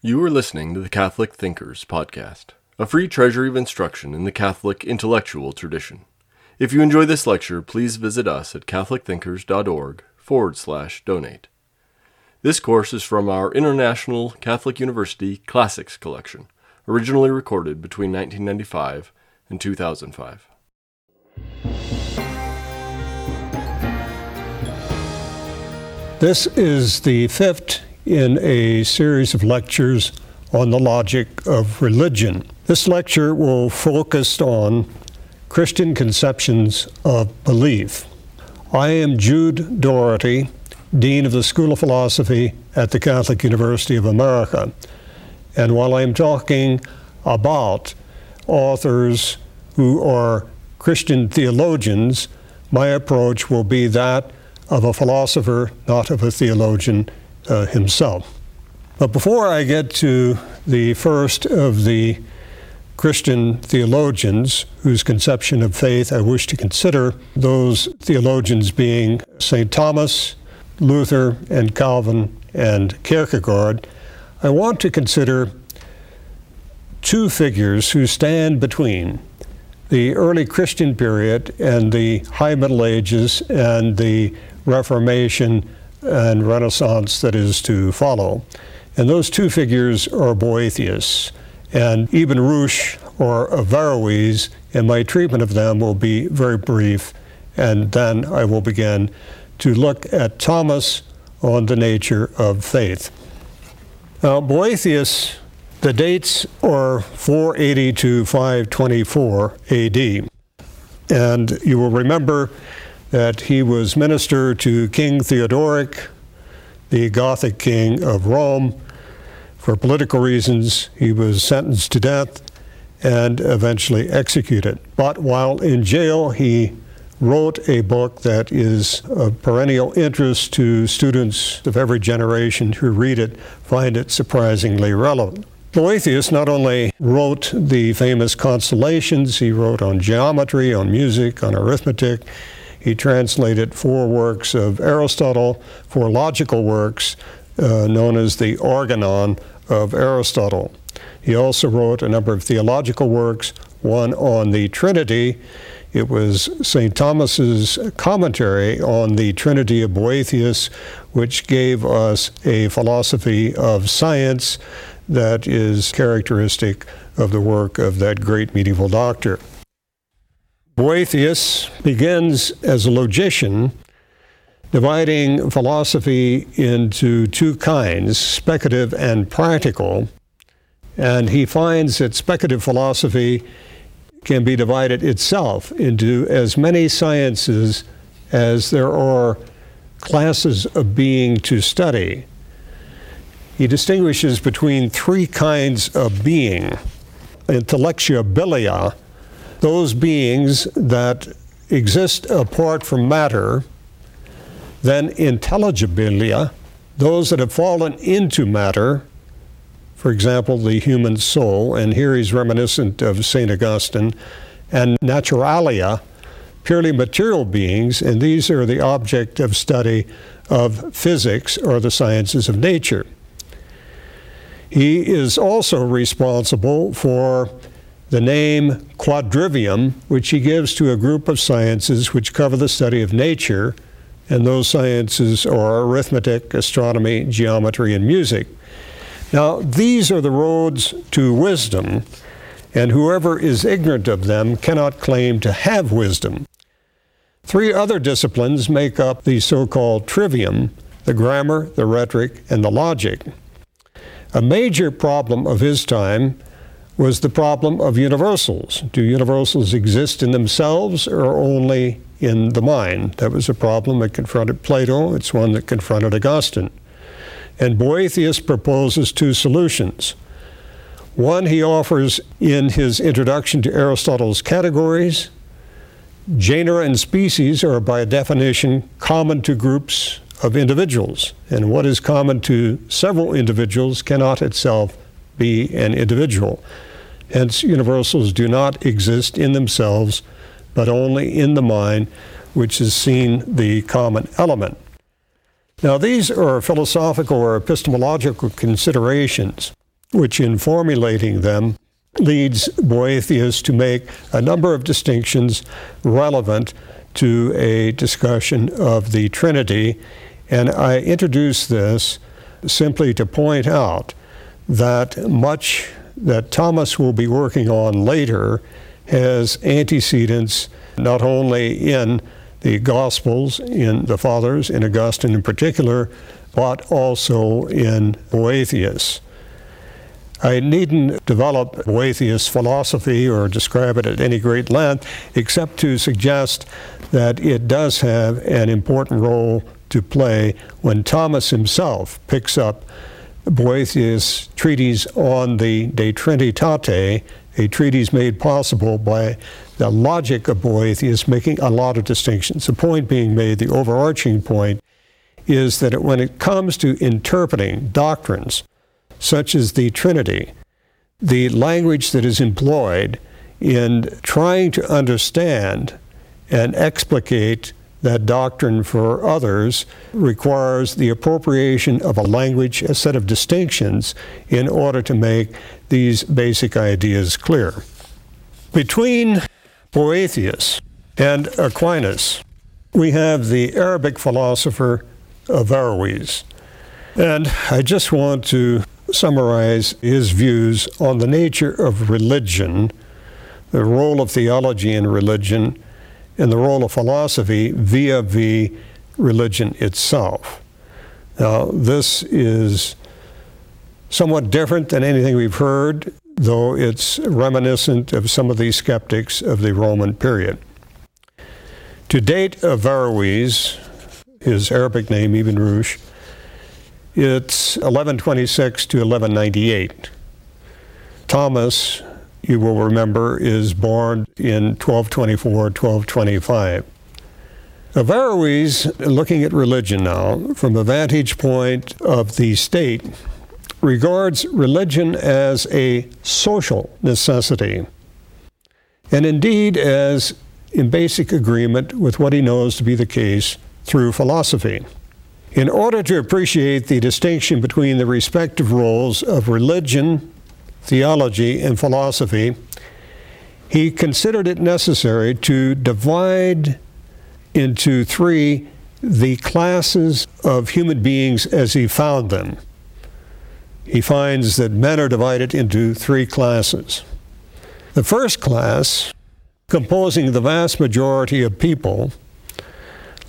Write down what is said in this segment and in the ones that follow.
You are listening to the Catholic Thinkers Podcast, a free treasury of instruction in the Catholic intellectual tradition. If you enjoy this lecture, please visit us at catholicthinkers.org forward slash donate. This course is from our International Catholic University Classics Collection, originally recorded between 1995 and 2005. This is the fifth in a series of lectures on the logic of religion. This lecture will focus on Christian conceptions of belief. I am Jude Dougherty, Dean of the School of Philosophy at the Catholic University of America. And while I'm talking about authors who are Christian theologians, my approach will be that of a philosopher, not of a theologian uh, himself. But before I get to the first of the Christian theologians whose conception of faith I wish to consider, those theologians being St. Thomas, Luther, and Calvin, and Kierkegaard, I want to consider two figures who stand between the early Christian period and the High Middle Ages and the Reformation and Renaissance that is to follow. And those two figures are Boethius and Ibn Rushd or Averroes, and my treatment of them will be very brief, and then I will begin to look at Thomas on the nature of faith. Now, Boethius, the dates are 480 to 524 AD. And you will remember that he was minister to King Theodoric, the Gothic king of Rome. For political reasons, he was sentenced to death and eventually executed. But while in jail, he wrote a book that is of perennial interest to students of every generation who read it, find it surprisingly relevant. Boethius not only wrote the famous consolations, he wrote on geometry, on music, on arithmetic, he translated four works of Aristotle, four logical works uh, known as the Organon of Aristotle. He also wrote a number of theological works, one on the Trinity. It was St. Thomas's commentary on the Trinity of Boethius, which gave us a philosophy of science that is characteristic of the work of that great medieval doctor. Boethius begins as a logician, dividing philosophy into two kinds, speculative and practical. And he finds that speculative philosophy can be divided itself into as many sciences as there are classes of being to study. He distinguishes between three kinds of being intellectibilia, those beings that exist apart from matter, then intelligibilia, those that have fallen into matter, for example, the human soul, and here he's reminiscent of St. Augustine, and naturalia, purely material beings, and these are the object of study of physics or the sciences of nature. He is also responsible for the name quadrivium, which he gives to a group of sciences which cover the study of nature, and those sciences are arithmetic, astronomy, geometry, and music. Now, these are the roads to wisdom, and whoever is ignorant of them cannot claim to have wisdom. Three other disciplines make up the so called trivium the grammar, the rhetoric, and the logic. A major problem of his time was the problem of universals. Do universals exist in themselves or only in the mind? That was a problem that confronted Plato. It's one that confronted Augustine. And Boethius proposes two solutions. One he offers in his introduction to Aristotle's categories. Genera and species are, by definition, common to groups of individuals, and what is common to several individuals cannot itself be an individual. Hence, universals do not exist in themselves, but only in the mind, which has seen the common element. Now, these are philosophical or epistemological considerations. which in formulating them leads Boethius to make a number of distinctions relevant to a discussion of the Trinity. And I introduce this simply to point out that much that Thomas will be working on later has antecedents not only in the Gospels, in the Fathers, in Augustine in particular, but also in Boethius. I needn't develop Boethius' philosophy or describe it at any great length, except to suggest that it does have an important role to play when Thomas himself picks up Boethius' treatise on the De Trinitate, a treatise made possible by the logic of Boethius making a lot of distinctions. The point being made, the overarching point, is that when it comes to interpreting doctrines, such as the Trinity, the language that is employed in trying to understand and explicate that doctrine for others requires the appropriation of a language, a set of distinctions, in order to make these basic ideas clear. Between Boethius and Aquinas, we have the Arabic philosopher Averroes. And I just want to summarize his views on the nature of religion, the role of theology in religion, and the role of philosophy via the religion itself. Now, this is somewhat different than anything we've heard, though it's reminiscent of some of the skeptics of the Roman period. To date, of Averroes, his Arabic name, Ibn Rushd, it's 1126 to 1198. Thomas, you will remember, is born in 1224, 1225. Averroes, looking at religion now from the vantage point of the state, regards religion as a social necessity, and indeed as in basic agreement with what he knows to be the case through philosophy. In order to appreciate the distinction between the respective roles of religion, theology, and philosophy, he considered it necessary to divide into three the classes of human beings as he found them. He finds that men are divided into three classes. The first class, composing the vast majority of people,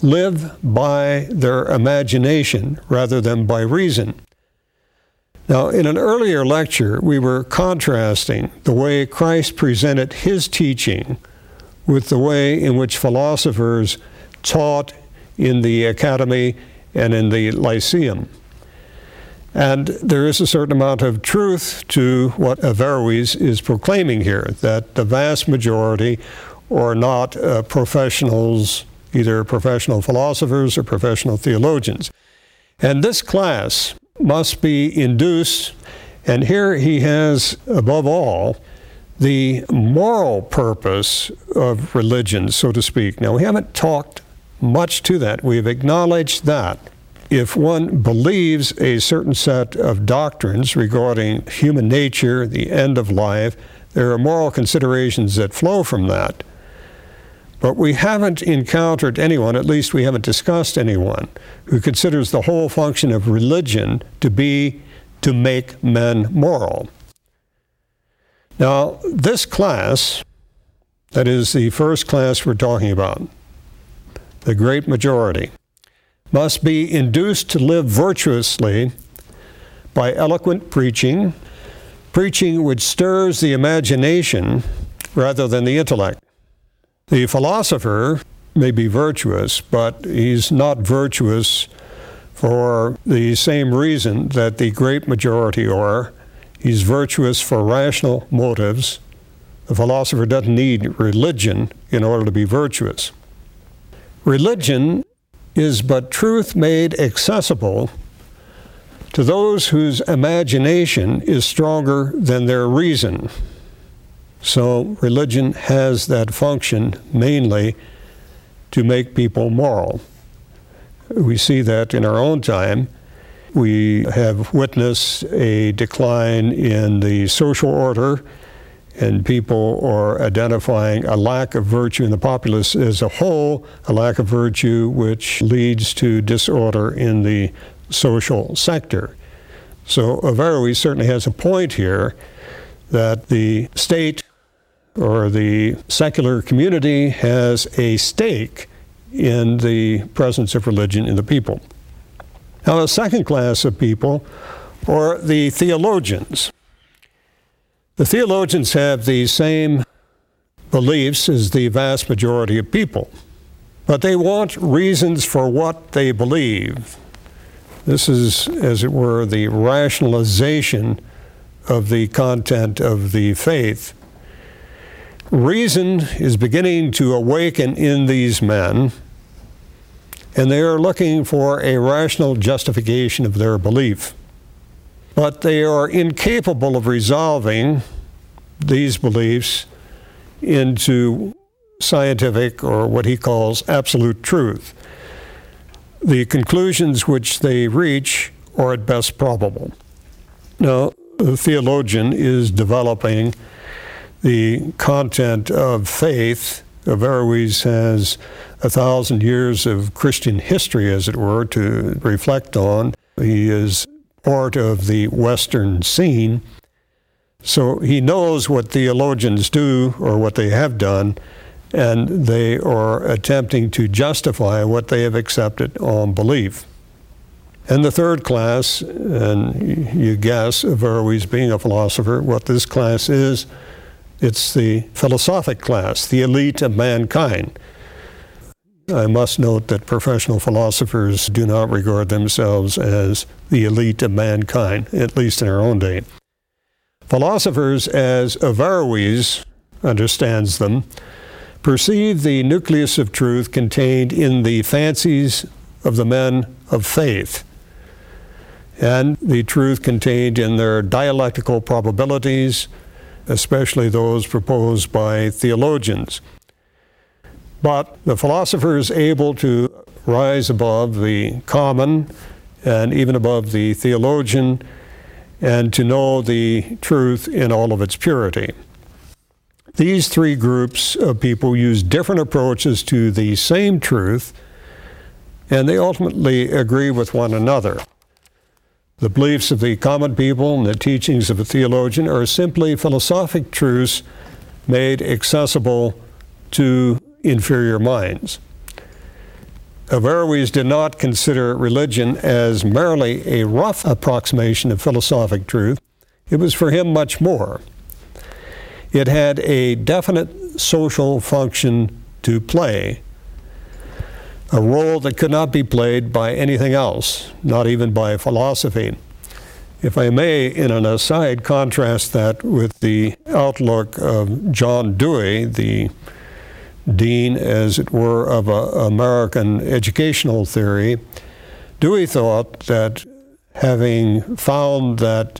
live by their imagination rather than by reason. Now, in an earlier lecture, we were contrasting the way Christ presented his teaching with the way in which philosophers taught in the academy and in the lyceum. And there is a certain amount of truth to what Averroes is proclaiming here that the vast majority are not uh, professionals either professional philosophers or professional theologians. And this class must be induced, and here he has, above all, the moral purpose of religion, so to speak. Now, we haven't talked much to that. We've acknowledged that if one believes a certain set of doctrines regarding human nature, the end of life, there are moral considerations that flow from that. But we haven't encountered anyone, at least we haven't discussed anyone, who considers the whole function of religion to be to make men moral. Now, this class, that is the first class we're talking about, the great majority, must be induced to live virtuously by eloquent preaching, preaching which stirs the imagination rather than the intellect. The philosopher may be virtuous, but he's not virtuous for the same reason that the great majority are. He's virtuous for rational motives. The philosopher doesn't need religion in order to be virtuous. Religion is but truth made accessible to those whose imagination is stronger than their reason. So religion has that function mainly to make people moral. We see that in our own time we have witnessed a decline in the social order, and people are identifying a lack of virtue in the populace as a whole, a lack of virtue which leads to disorder in the social sector. So Averroes certainly has a point here that the state or the secular community has a stake in the presence of religion in the people. Now, the second class of people are the theologians. The theologians have the same beliefs as the vast majority of people, but they want reasons for what they believe. This is, as it were, the rationalization of the content of the faith. Reason is beginning to awaken in these men and they are looking for a rational justification of their belief. But they are incapable of resolving these beliefs into scientific or what he calls absolute truth. The conclusions which they reach are at best probable. Now, the theologian is developing the content of faith. Averroes has a thousand years of Christian history, as it were, to reflect on. He is part of the Western scene. So he knows what theologians do or what they have done, and they are attempting to justify what they have accepted on belief. And the third class, and you guess, Averroes being a philosopher, what this class is, it's the philosophic class, the elite of mankind. I must note that professional philosophers do not regard themselves as the elite of mankind, at least in our own day. Philosophers, as Averroes understands them, perceive the nucleus of truth contained in the fancies of the men of faith, and the truth contained in their dialectical probabilities, especially those proposed by theologians. But the philosopher is able to rise above the common and even above the theologian and to know the truth in all of its purity. These three groups of people use different approaches to the same truth, and they ultimately agree with one another. The beliefs of the common people and the teachings of a theologian are simply philosophic truths made accessible to inferior minds. Averroes did not consider religion as merely a rough approximation of philosophic truth. It was for him much more. It had a definite social function to play, a role that could not be played by anything else, not even by philosophy. If I may, in an aside, contrast that with the outlook of John Dewey, the dean, as it were, of American educational theory, Dewey thought that having found that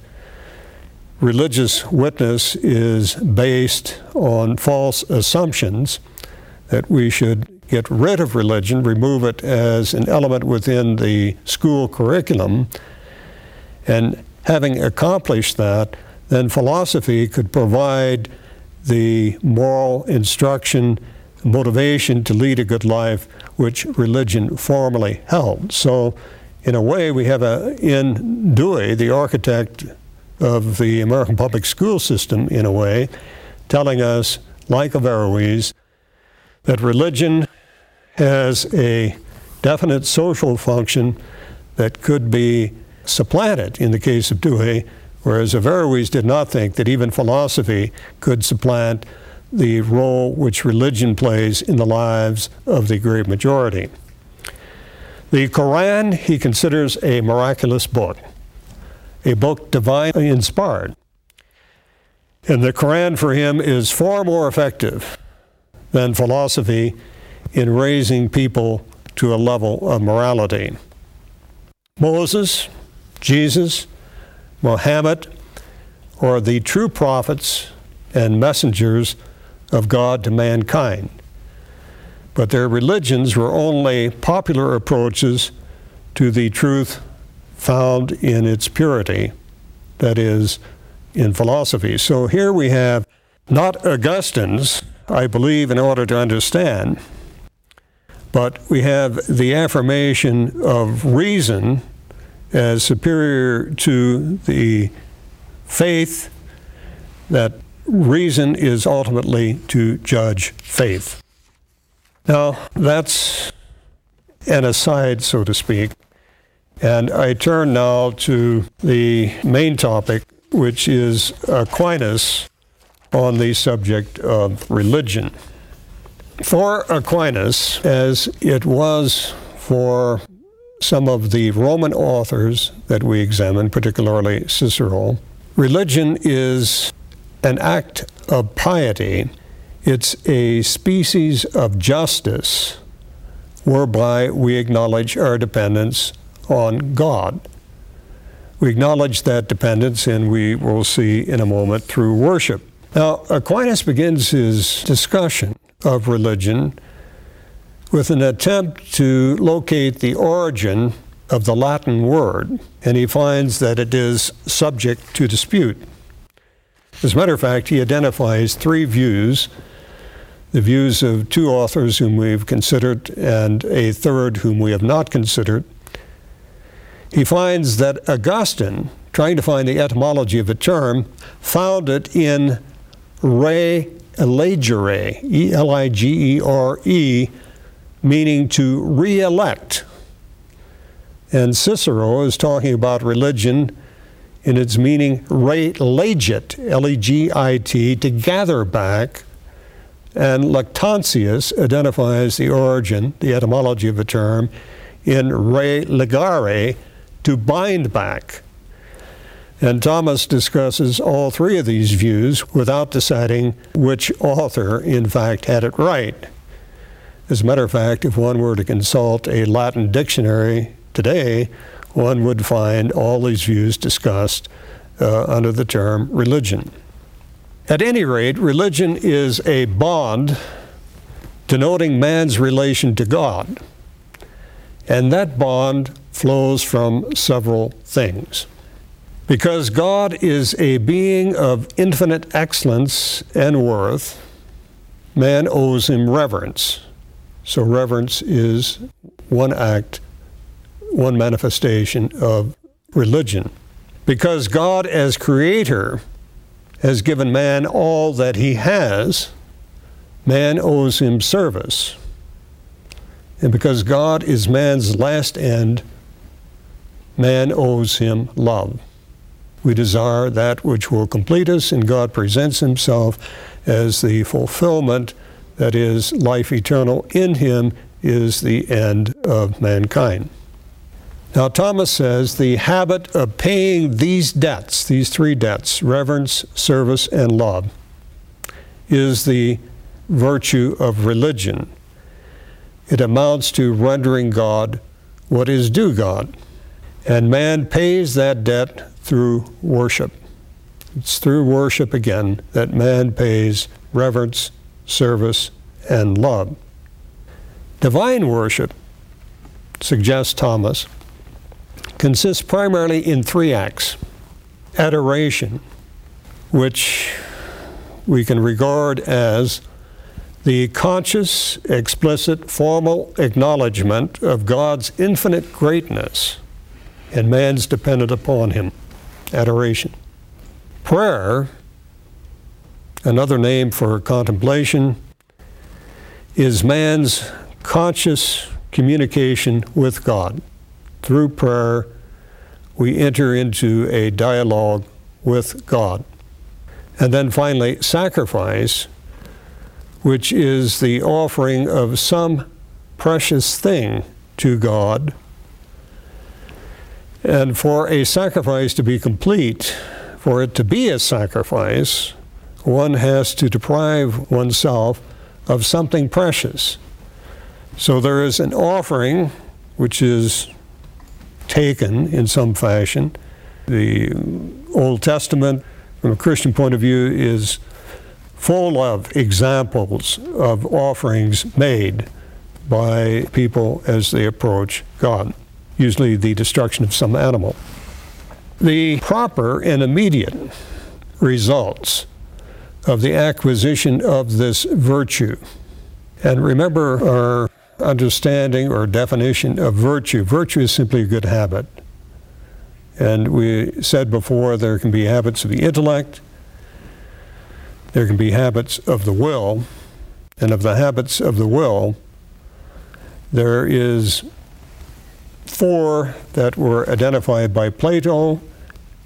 religious witness is based on false assumptions, that we should get rid of religion, remove it as an element within the school curriculum, and having accomplished that, then philosophy could provide the moral instruction motivation to lead a good life, which religion formerly held. So, in a way, we have a, in Dewey, the architect of the American public school system, in a way, telling us, like Averroes, that religion has a definite social function that could be supplanted in the case of Dewey, whereas Averroes did not think that even philosophy could supplant the role which religion plays in the lives of the great majority. The Quran he considers a miraculous book, a book divinely inspired. And the Quran for him is far more effective than philosophy in raising people to a level of morality. Moses, Jesus, Mohammed are the true prophets and messengers of God to mankind. But their religions were only popular approaches to the truth found in its purity, that is, in philosophy. So here we have not Augustine's, I believe, in order to understand, but we have the affirmation of reason as superior to the faith that reason is ultimately to judge faith. Now, that's an aside, so to speak. And I turn now to the main topic, which is Aquinas on the subject of religion. For Aquinas, as it was for some of the Roman authors that we examine, particularly Cicero, religion is an act of piety. It's a species of justice whereby we acknowledge our dependence on God. We acknowledge that dependence, and we will see in a moment through worship. Now, Aquinas begins his discussion of religion with an attempt to locate the origin of the Latin word, and he finds that it is subject to dispute. As a matter of fact, he identifies three views the views of two authors whom we've considered and a third whom we have not considered. He finds that Augustine, trying to find the etymology of a term, found it in re elegere, E L I G E R E, meaning to re elect. And Cicero is talking about religion in its meaning re legit, L E G I T, to gather back. And Lactantius identifies the origin, the etymology of the term, in re legare, to bind back. And Thomas discusses all three of these views without deciding which author, in fact, had it right. As a matter of fact, if one were to consult a Latin dictionary today, one would find all these views discussed uh, under the term religion. At any rate, religion is a bond denoting man's relation to God. And that bond flows from several things. Because God is a being of infinite excellence and worth, man owes him reverence. So, reverence is one act, one manifestation of religion. Because God, as creator, has given man all that he has, man owes him service. And because God is man's last end, man owes him love. We desire that which will complete us, and God presents Himself as the fulfillment that is life eternal. In Him is the end of mankind. Now, Thomas says the habit of paying these debts, these three debts reverence, service, and love is the virtue of religion. It amounts to rendering God what is due God. And man pays that debt through worship. It's through worship again that man pays reverence, service, and love. Divine worship, suggests Thomas, consists primarily in three acts adoration, which we can regard as the conscious, explicit, formal acknowledgement of God's infinite greatness and man's dependent upon Him adoration. Prayer, another name for contemplation, is man's conscious communication with God. Through prayer, we enter into a dialogue with God. And then finally, sacrifice, which is the offering of some precious thing to God and for a sacrifice to be complete, for it to be a sacrifice, one has to deprive oneself of something precious. So there is an offering which is taken in some fashion. The Old Testament, from a Christian point of view, is full of examples of offerings made by people as they approach God. Usually the destruction of some animal. The proper and immediate results of the acquisition of this virtue. And remember our understanding or definition of virtue. Virtue is simply a good habit. And we said before there can be habits of the intellect, there can be habits of the will, and of the habits of the will, there is four that were identified by Plato,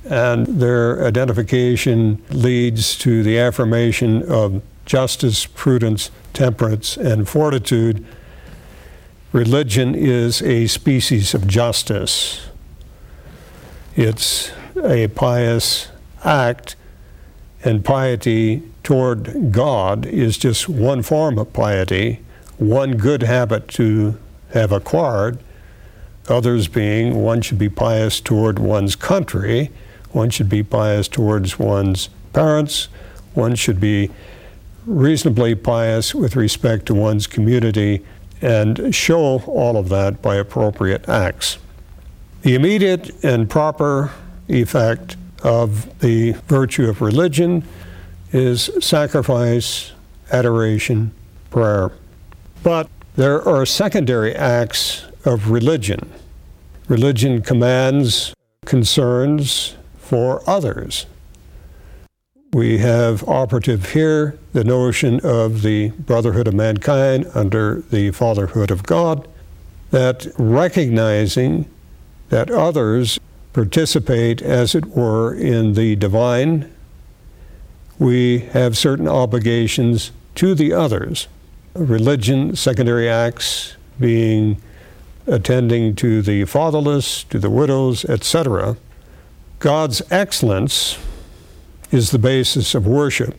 and their identification leads to the affirmation of justice, prudence, temperance, and fortitude. Religion is a species of justice. It's a pious act, and piety toward God is just one form of piety, one good habit to have acquired. Others being one should be pious toward one's country, one should be pious towards one's parents, one should be reasonably pious with respect to one's community, and show all of that by appropriate acts. The immediate and proper effect of the virtue of religion is sacrifice, adoration, prayer. But there are secondary acts of religion. Religion commands concerns for others. We have operative here the notion of the brotherhood of mankind under the fatherhood of God, that recognizing that others participate, as it were, in the divine we have certain obligations to the others. Religion, secondary acts being attending to the fatherless, to the widows, etc. God's excellence is the basis of worship.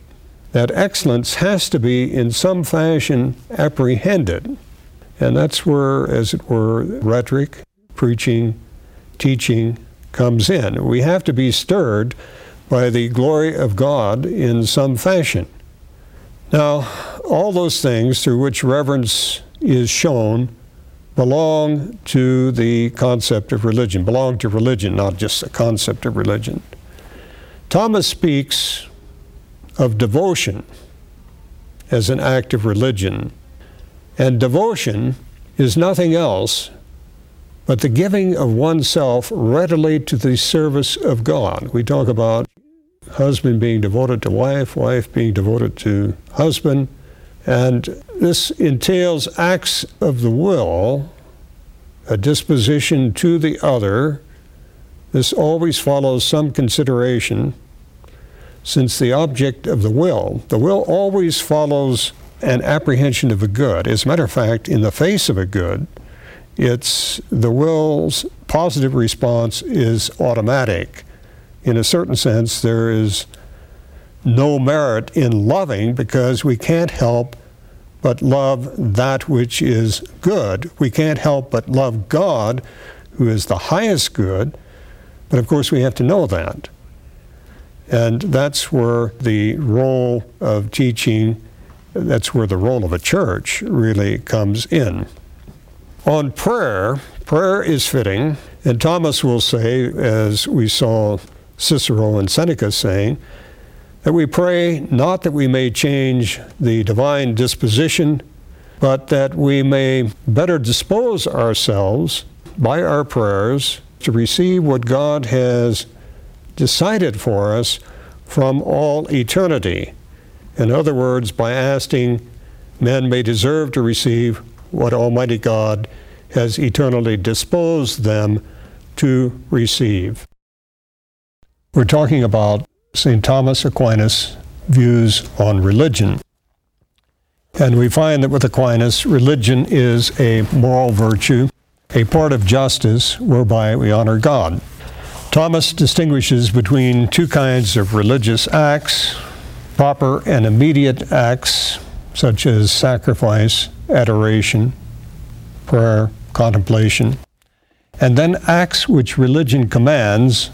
That excellence has to be in some fashion apprehended. And that's where, as it were, rhetoric, preaching, teaching comes in. We have to be stirred by the glory of God in some fashion. Now, all those things through which reverence is shown belong to the concept of religion, belong to religion, not just the concept of religion. Thomas speaks of devotion as an act of religion, and devotion is nothing else but the giving of oneself readily to the service of God. We talk about husband being devoted to wife, wife being devoted to husband. And this entails acts of the will, a disposition to the other. This always follows some consideration, since the object of the will, the will always follows an apprehension of a good. As a matter of fact, in the face of a good, it's the will's positive response is automatic in a certain sense, there is no merit in loving because we can't help but love that which is good. We can't help but love God, who is the highest good, but of course we have to know that. And that's where the role of teaching, that's where the role of a church really comes in. On prayer, prayer is fitting, and Thomas will say, as we saw Cicero and Seneca saying that we pray not that we may change the divine disposition, but that we may better dispose ourselves by our prayers to receive what God has decided for us from all eternity. In other words, by asking, men may deserve to receive what Almighty God has eternally disposed them to receive. We're talking about St. Thomas Aquinas' views on religion. And we find that with Aquinas, religion is a moral virtue, a part of justice whereby we honor God. Thomas distinguishes between two kinds of religious acts proper and immediate acts, such as sacrifice, adoration, prayer, contemplation, and then acts which religion commands,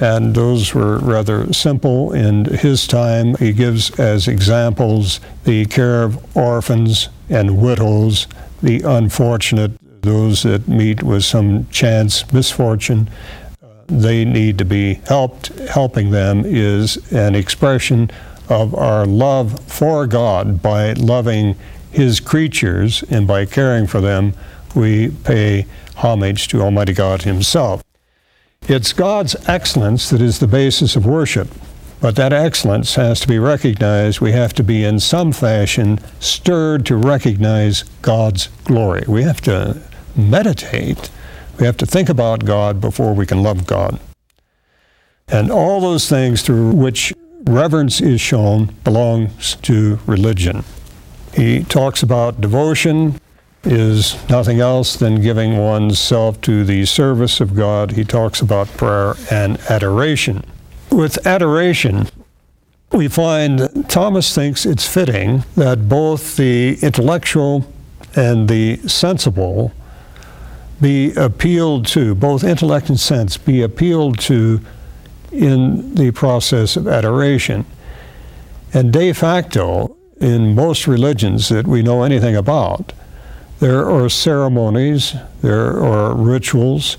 and those were rather simple in his time. He gives as examples the care of orphans and widows, the unfortunate, those that meet with some chance misfortune, uh, they need to be helped. Helping them is an expression of our love for God by loving His creatures and by caring for them. We pay homage to Almighty God Himself. It's God's excellence that is the basis of worship. But that excellence has to be recognized. We have to be, in some fashion, stirred to recognize God's glory. We have to meditate. We have to think about God before we can love God. And all those things through which reverence is shown belongs to religion. He talks about devotion is nothing else than giving one's self to the service of God. He talks about prayer and adoration. With adoration, we find Thomas thinks it's fitting that both the intellectual and the sensible be appealed to, both intellect and sense be appealed to in the process of adoration. And de facto, in most religions that we know anything about, there are ceremonies, there are rituals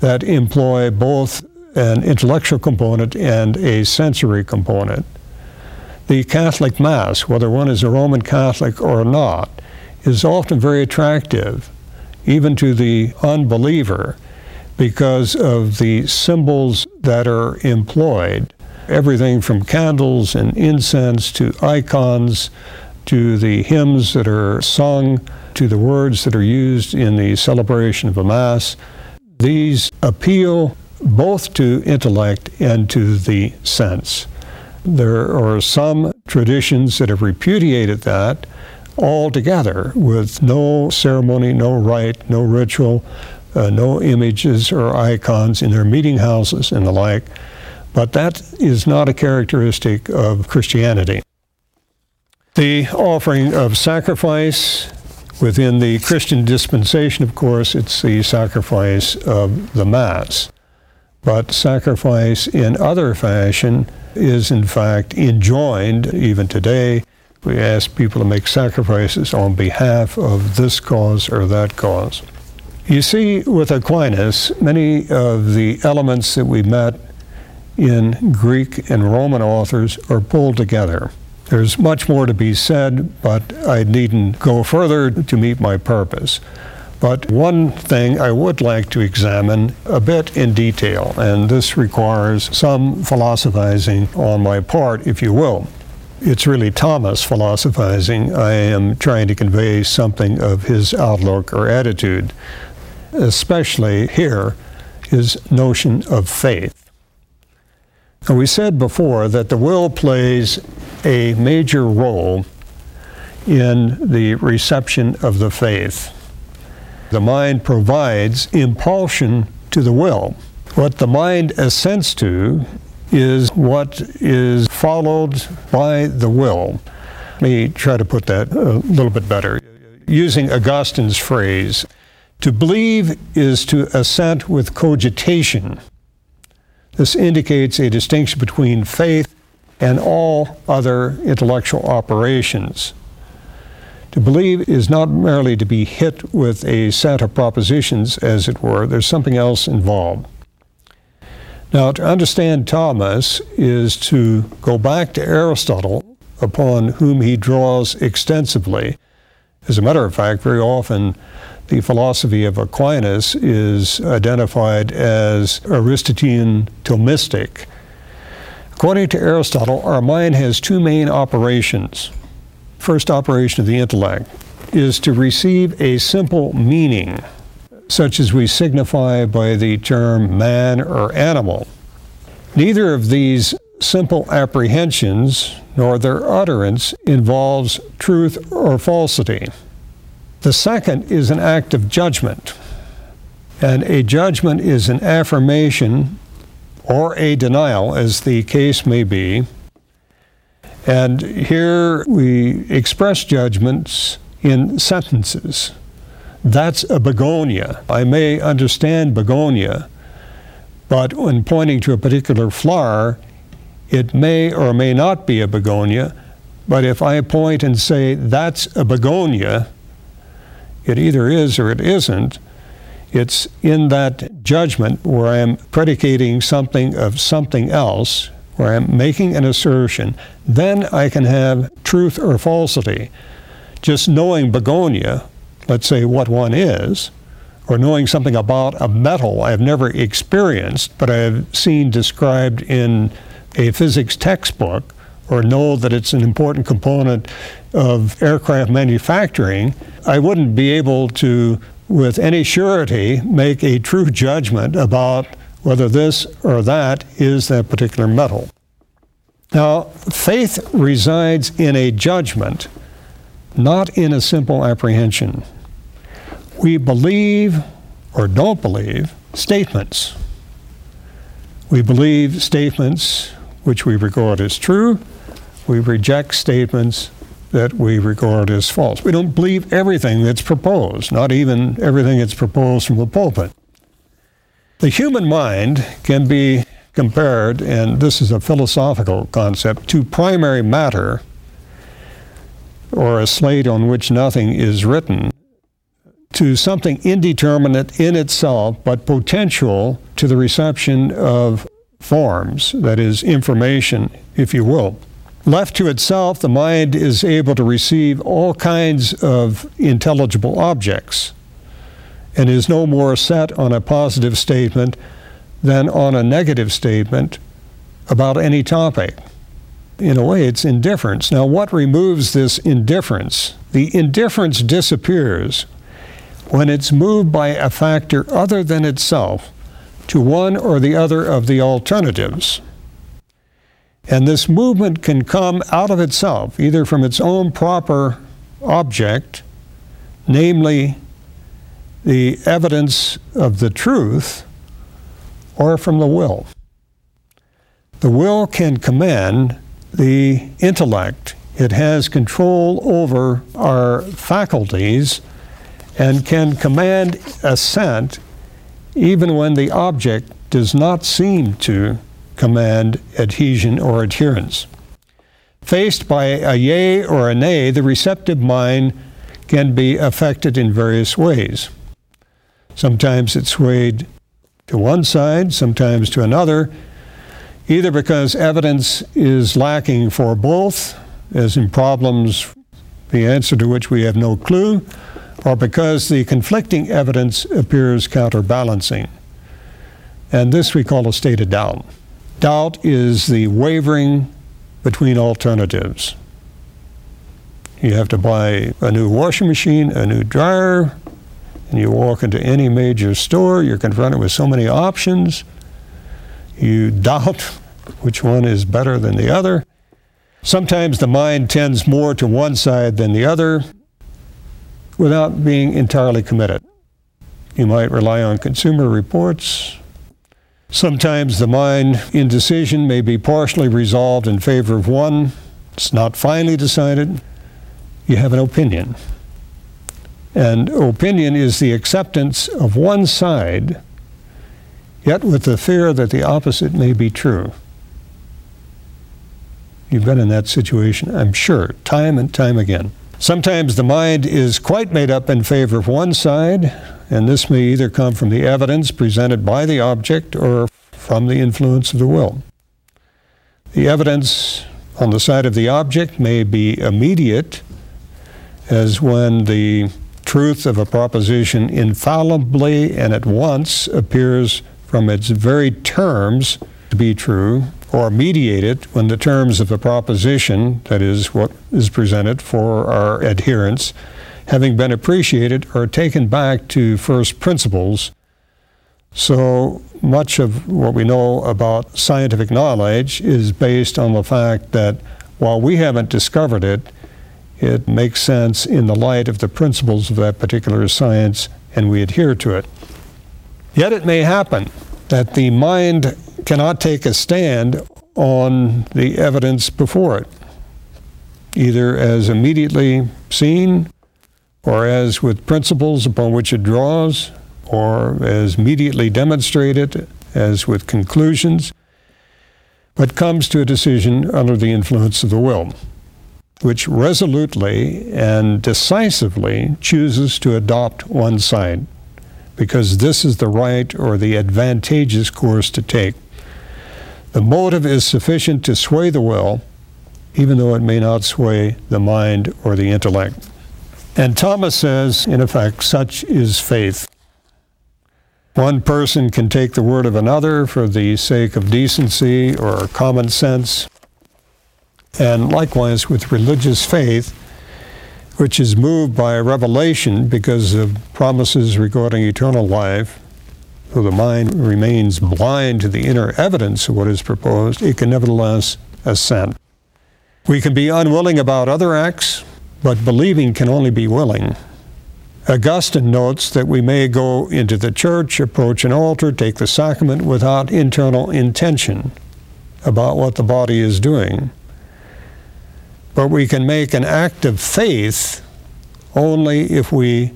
that employ both an intellectual component and a sensory component. The Catholic Mass, whether one is a Roman Catholic or not, is often very attractive, even to the unbeliever, because of the symbols that are employed. Everything from candles and incense to icons to the hymns that are sung to the words that are used in the celebration of a Mass. These appeal both to intellect and to the sense. There are some traditions that have repudiated that altogether with no ceremony, no rite, no ritual, uh, no images or icons in their meeting houses and the like. But that is not a characteristic of Christianity. The offering of sacrifice within the Christian dispensation, of course, it's the sacrifice of the Mass. But sacrifice in other fashion is, in fact, enjoined even today. We ask people to make sacrifices on behalf of this cause or that cause. You see, with Aquinas, many of the elements that we met in Greek and Roman authors are pulled together. There's much more to be said, but I needn't go further to meet my purpose. But one thing I would like to examine a bit in detail, and this requires some philosophizing on my part, if you will. It's really Thomas philosophizing. I am trying to convey something of his outlook or attitude, especially here, his notion of faith. Now, we said before that the will plays a major role in the reception of the faith. The mind provides impulsion to the will. What the mind assents to is what is followed by the will. Let me try to put that a little bit better. Using Augustine's phrase, to believe is to assent with cogitation. This indicates a distinction between faith and all other intellectual operations. To believe is not merely to be hit with a set of propositions, as it were, there's something else involved. Now, to understand Thomas is to go back to Aristotle, upon whom he draws extensively. As a matter of fact, very often the philosophy of Aquinas is identified as Aristotelian Thomistic. According to Aristotle, our mind has two main operations first operation of the intellect is to receive a simple meaning, such as we signify by the term man or animal. Neither of these simple apprehensions nor their utterance involves truth or falsity. The second is an act of judgment, and a judgment is an affirmation or a denial, as the case may be, and here we express judgments in sentences. That's a begonia. I may understand begonia, but when pointing to a particular flower, it may or may not be a begonia. But if I point and say, that's a begonia, It either is or it isn't. It's in that judgment where I'm predicating something of something else, where I'm making an assertion. Then I can have truth or falsity. Just knowing begonia, let's say what one is, or knowing something about a metal I've never experienced, but I've seen described in a physics textbook, or know that it's an important component of aircraft manufacturing, I wouldn't be able to, with any surety, make a true judgment about whether this or that is that particular metal. Now, faith resides in a judgment, not in a simple apprehension. We believe or don't believe statements. We believe statements which we regard as true. We reject statements that we regard as false. We don't believe everything that's proposed, not even everything that's proposed from the pulpit. The human mind can be compared, and this is a philosophical concept, to primary matter or a slate on which nothing is written, to something indeterminate in itself but potential to the reception of forms, that is, information, if you will. Left to itself, the mind is able to receive all kinds of intelligible objects and is no more set on a positive statement than on a negative statement about any topic. In a way, it's indifference. Now, what removes this indifference? The indifference disappears when it's moved by a factor other than itself to one or the other of the alternatives. And this movement can come out of itself, either from its own proper object, namely the evidence of the truth, or from the will. The will can command the intellect. It has control over our faculties and can command assent even when the object does not seem to command adhesion or adherence. Faced by a yea or a nay, the receptive mind can be affected in various ways. Sometimes it's swayed to one side, sometimes to another, either because evidence is lacking for both, as in problems the answer to which we have no clue, or because the conflicting evidence appears counterbalancing. And this we call a state of doubt. Doubt is the wavering between alternatives. You have to buy a new washing machine, a new dryer, and you walk into any major store, you're confronted with so many options. You doubt which one is better than the other. Sometimes the mind tends more to one side than the other without being entirely committed. You might rely on consumer reports. Sometimes the mind indecision may be partially resolved in favor of one. It's not finally decided. You have an opinion. And opinion is the acceptance of one side, yet with the fear that the opposite may be true. You've been in that situation, I'm sure, time and time again. Sometimes the mind is quite made up in favor of one side, and this may either come from the evidence presented by the object or from the influence of the will. The evidence on the side of the object may be immediate, as when the truth of a proposition infallibly and at once appears from its very terms to be true, or mediated when the terms of a proposition, that is, what is presented for our adherence, having been appreciated, are taken back to first principles. So much of what we know about scientific knowledge is based on the fact that while we haven't discovered it, it makes sense in the light of the principles of that particular science and we adhere to it. Yet it may happen that the mind cannot take a stand on the evidence before it, either as immediately seen or as with principles upon which it draws, or as immediately demonstrated as with conclusions, but comes to a decision under the influence of the will. which resolutely and decisively chooses to adopt one side, because this is the right or the advantageous course to take. The motive is sufficient to sway the will, even though it may not sway the mind or the intellect. And Thomas says, in effect, such is faith. One person can take the word of another for the sake of decency or common sense. And likewise with religious faith, which is moved by revelation because of promises regarding eternal life, though the mind remains blind to the inner evidence of what is proposed, it can nevertheless assent. We can be unwilling about other acts, but believing can only be willing. Augustine notes that we may go into the church, approach an altar, take the sacrament without internal intention about what the body is doing. But we can make an act of faith only if we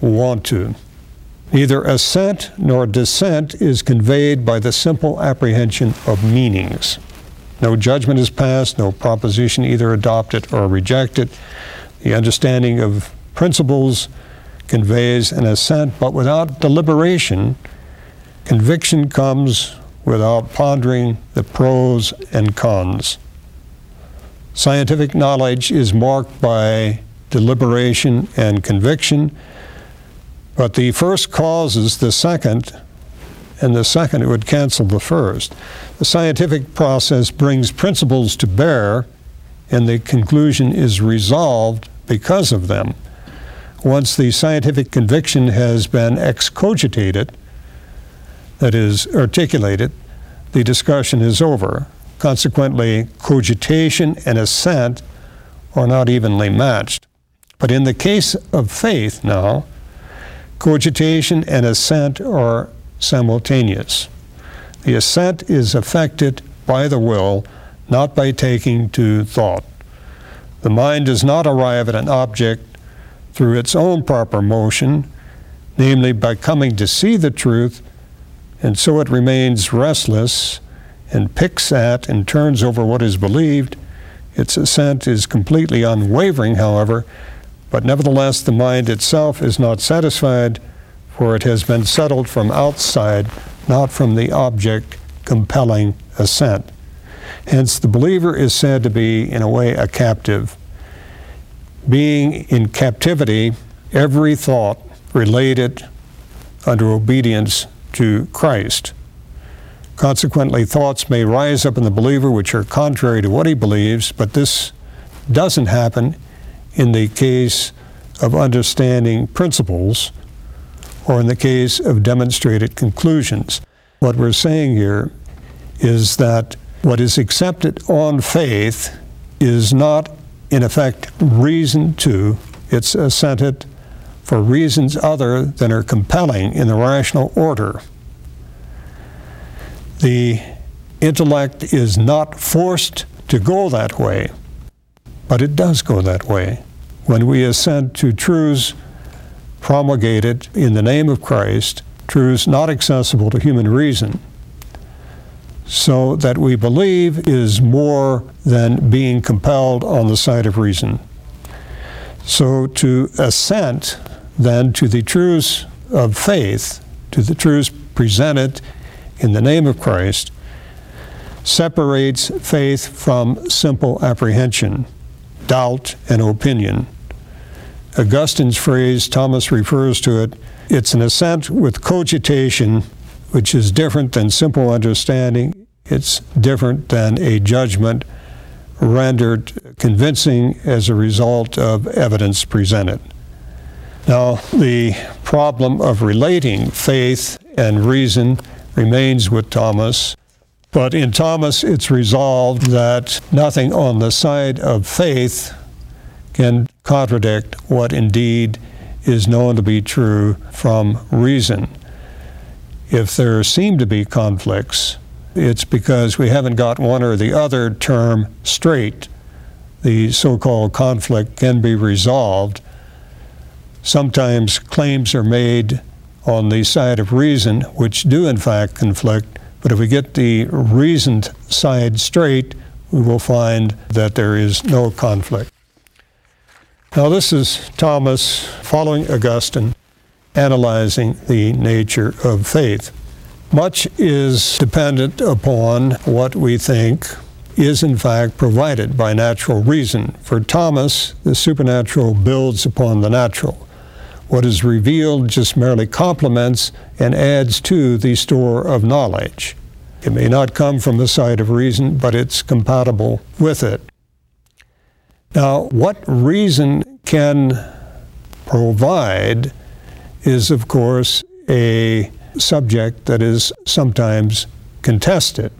want to. Neither assent nor dissent is conveyed by the simple apprehension of meanings. No judgment is passed, no proposition either adopted or rejected. The understanding of principles conveys an assent, but without deliberation, conviction comes without pondering the pros and cons. Scientific knowledge is marked by deliberation and conviction, but the first causes the second, and the second it would cancel the first. The scientific process brings principles to bear, and the conclusion is resolved because of them once the scientific conviction has been excogitated, that is, articulated, the discussion is over. Consequently, cogitation and assent are not evenly matched. But in the case of faith now, cogitation and assent are simultaneous. The assent is effected by the will, not by taking to thought. The mind does not arrive at an object through its own proper motion, namely by coming to see the truth, and so it remains restless and picks at and turns over what is believed. Its assent is completely unwavering, however, but nevertheless the mind itself is not satisfied, for it has been settled from outside, not from the object compelling assent. Hence, the believer is said to be, in a way, a captive being in captivity, every thought related under obedience to Christ. Consequently, thoughts may rise up in the believer which are contrary to what he believes, but this doesn't happen in the case of understanding principles or in the case of demonstrated conclusions. What we're saying here is that what is accepted on faith is not in effect, reason to. It's assented for reasons other than are compelling in the rational order. The intellect is not forced to go that way, but it does go that way. When we assent to truths promulgated in the name of Christ, truths not accessible to human reason, so that we believe is more than being compelled on the side of reason. So to assent then to the truths of faith, to the truths presented in the name of Christ, separates faith from simple apprehension, doubt, and opinion. Augustine's phrase, Thomas refers to it, it's an assent with cogitation which is different than simple understanding. It's different than a judgment rendered convincing as a result of evidence presented. Now, the problem of relating faith and reason remains with Thomas, but in Thomas it's resolved that nothing on the side of faith can contradict what indeed is known to be true from reason if there seem to be conflicts, it's because we haven't got one or the other term straight. The so called conflict can be resolved. Sometimes claims are made on the side of reason, which do in fact conflict, but if we get the reasoned side straight, we will find that there is no conflict. Now, this is Thomas following Augustine, analyzing the nature of faith. Much is dependent upon what we think is in fact provided by natural reason. For Thomas, the supernatural builds upon the natural. What is revealed just merely complements and adds to the store of knowledge. It may not come from the side of reason, but it's compatible with it. Now, what reason can provide is, of course, a subject that is sometimes contested.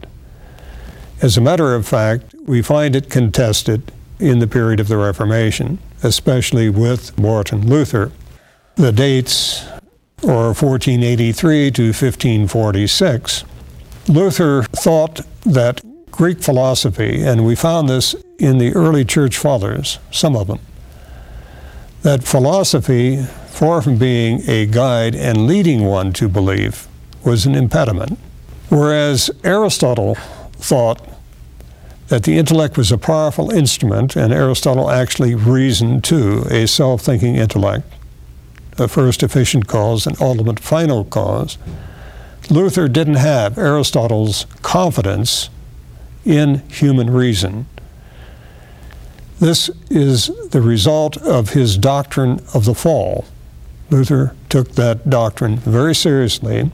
As a matter of fact, we find it contested in the period of the Reformation, especially with Martin Luther. The dates are 1483 to 1546. Luther thought that Greek philosophy, and we found this in the early church fathers, some of them, that philosophy, far from being a guide and leading one to believe, was an impediment. Whereas Aristotle thought that the intellect was a powerful instrument, and Aristotle actually reasoned too, a self thinking intellect, a first efficient cause, an ultimate final cause. Luther didn't have Aristotle's confidence in human reason. This is the result of his doctrine of the fall. Luther took that doctrine very seriously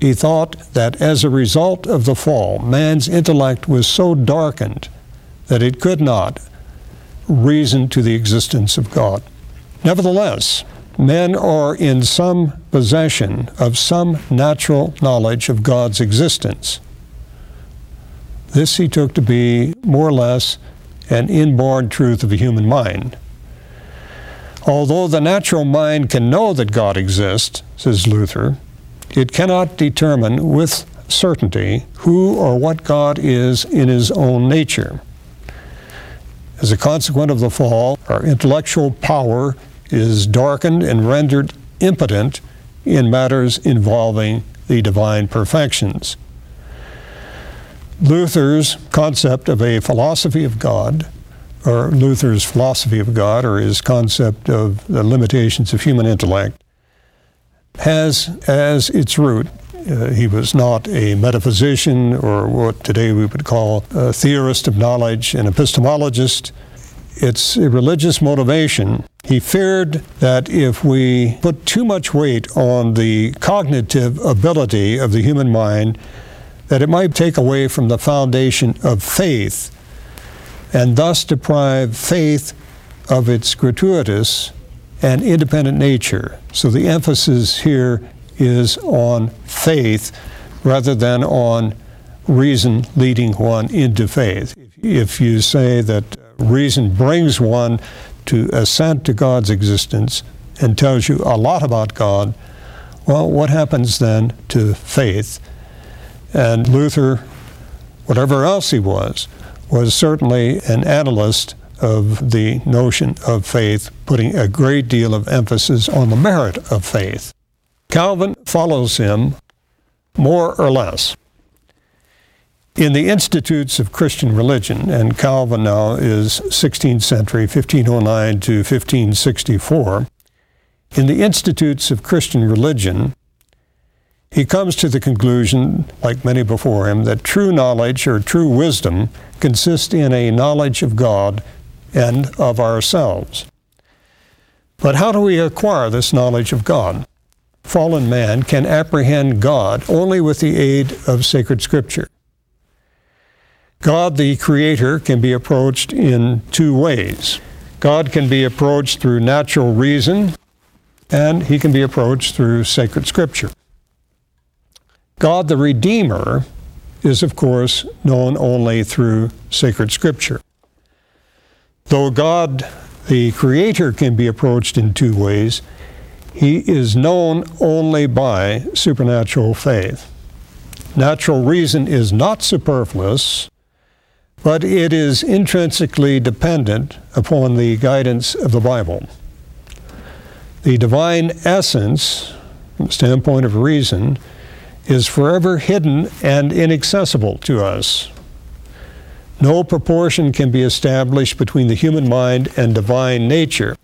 he thought that as a result of the fall, man's intellect was so darkened that it could not reason to the existence of God. Nevertheless, men are in some possession of some natural knowledge of God's existence. This he took to be more or less an inborn truth of the human mind. Although the natural mind can know that God exists, says Luther, it cannot determine with certainty who or what God is in his own nature. As a consequence of the fall, our intellectual power is darkened and rendered impotent in matters involving the divine perfections. Luther's concept of a philosophy of God, or Luther's philosophy of God, or his concept of the limitations of human intellect, has as its root uh, he was not a metaphysician or what today we would call a theorist of knowledge, an epistemologist. It's religious motivation. He feared that if we put too much weight on the cognitive ability of the human mind, that it might take away from the foundation of faith and thus deprive faith of its gratuitous and independent nature. So the emphasis here is on faith rather than on reason leading one into faith. If you say that reason brings one to assent to God's existence and tells you a lot about God, well, what happens then to faith? And Luther, whatever else he was, was certainly an analyst of the notion of faith, putting a great deal of emphasis on the merit of faith. Calvin follows him more or less. In the Institutes of Christian Religion, and Calvin now is 16th century, 1509 to 1564, in the Institutes of Christian Religion, he comes to the conclusion, like many before him, that true knowledge or true wisdom consists in a knowledge of God and of ourselves. But how do we acquire this knowledge of God? Fallen man can apprehend God only with the aid of sacred scripture. God, the Creator, can be approached in two ways. God can be approached through natural reason, and he can be approached through sacred scripture. God, the Redeemer, is, of course, known only through sacred scripture. Though God, the Creator, can be approached in two ways, he is known only by supernatural faith. Natural reason is not superfluous, but it is intrinsically dependent upon the guidance of the Bible. The divine essence, from the standpoint of reason, is forever hidden and inaccessible to us. No proportion can be established between the human mind and divine nature.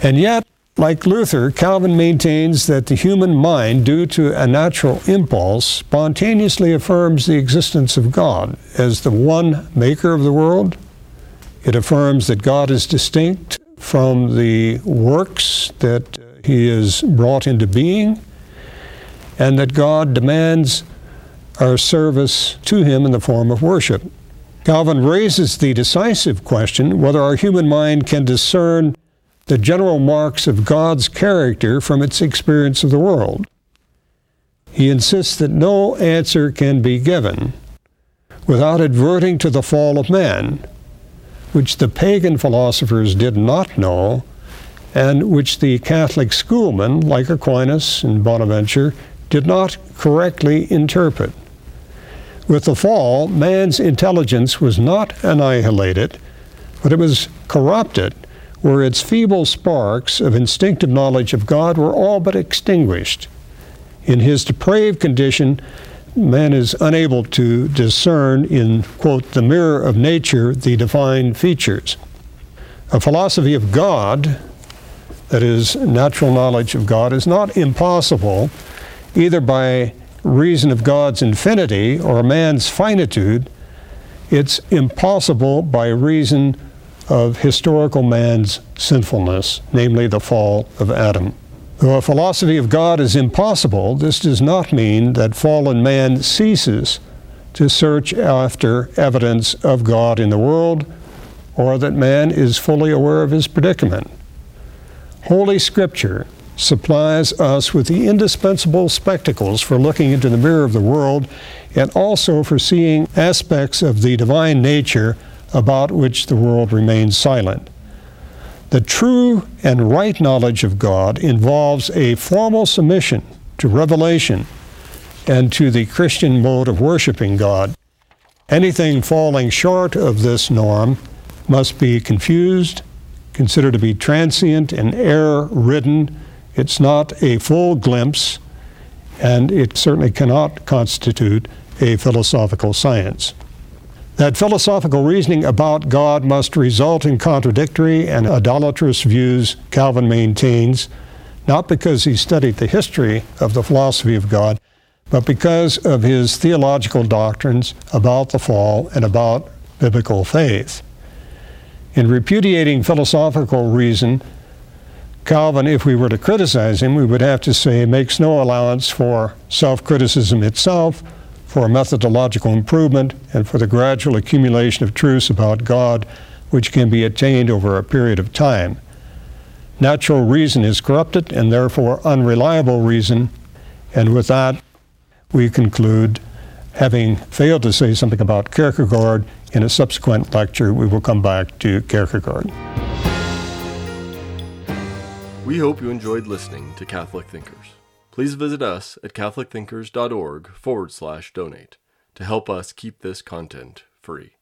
And yet, like Luther, Calvin maintains that the human mind, due to a natural impulse, spontaneously affirms the existence of God as the one maker of the world. It affirms that God is distinct from the works that uh, he has brought into being, and that God demands our service to him in the form of worship. Calvin raises the decisive question whether our human mind can discern the general marks of God's character from its experience of the world. He insists that no answer can be given without adverting to the fall of man, which the pagan philosophers did not know, and which the Catholic schoolmen, like Aquinas and Bonaventure, did not correctly interpret. With the fall, man's intelligence was not annihilated, but it was corrupted where its feeble sparks of instinctive knowledge of God were all but extinguished. In his depraved condition, man is unable to discern in, quote, the mirror of nature the divine features. A philosophy of God, that is, natural knowledge of God, is not impossible either by reason of God's infinity or man's finitude. It's impossible by reason of historical man's sinfulness, namely the fall of Adam. Though a philosophy of God is impossible, this does not mean that fallen man ceases to search after evidence of God in the world or that man is fully aware of his predicament. Holy Scripture supplies us with the indispensable spectacles for looking into the mirror of the world and also for seeing aspects of the divine nature about which the world remains silent. The true and right knowledge of God involves a formal submission to revelation and to the Christian mode of worshiping God. Anything falling short of this norm must be confused, considered to be transient and error ridden. It's not a full glimpse, and it certainly cannot constitute a philosophical science. That philosophical reasoning about God must result in contradictory and idolatrous views, Calvin maintains, not because he studied the history of the philosophy of God, but because of his theological doctrines about the fall and about biblical faith. In repudiating philosophical reason, Calvin, if we were to criticize him, we would have to say makes no allowance for self criticism itself for a methodological improvement and for the gradual accumulation of truths about God which can be attained over a period of time. Natural reason is corrupted and therefore unreliable reason, and with that, we conclude, having failed to say something about Kierkegaard, in a subsequent lecture we will come back to Kierkegaard. We hope you enjoyed listening to Catholic Thinkers please visit us at catholicthinkers.org forward slash donate to help us keep this content free.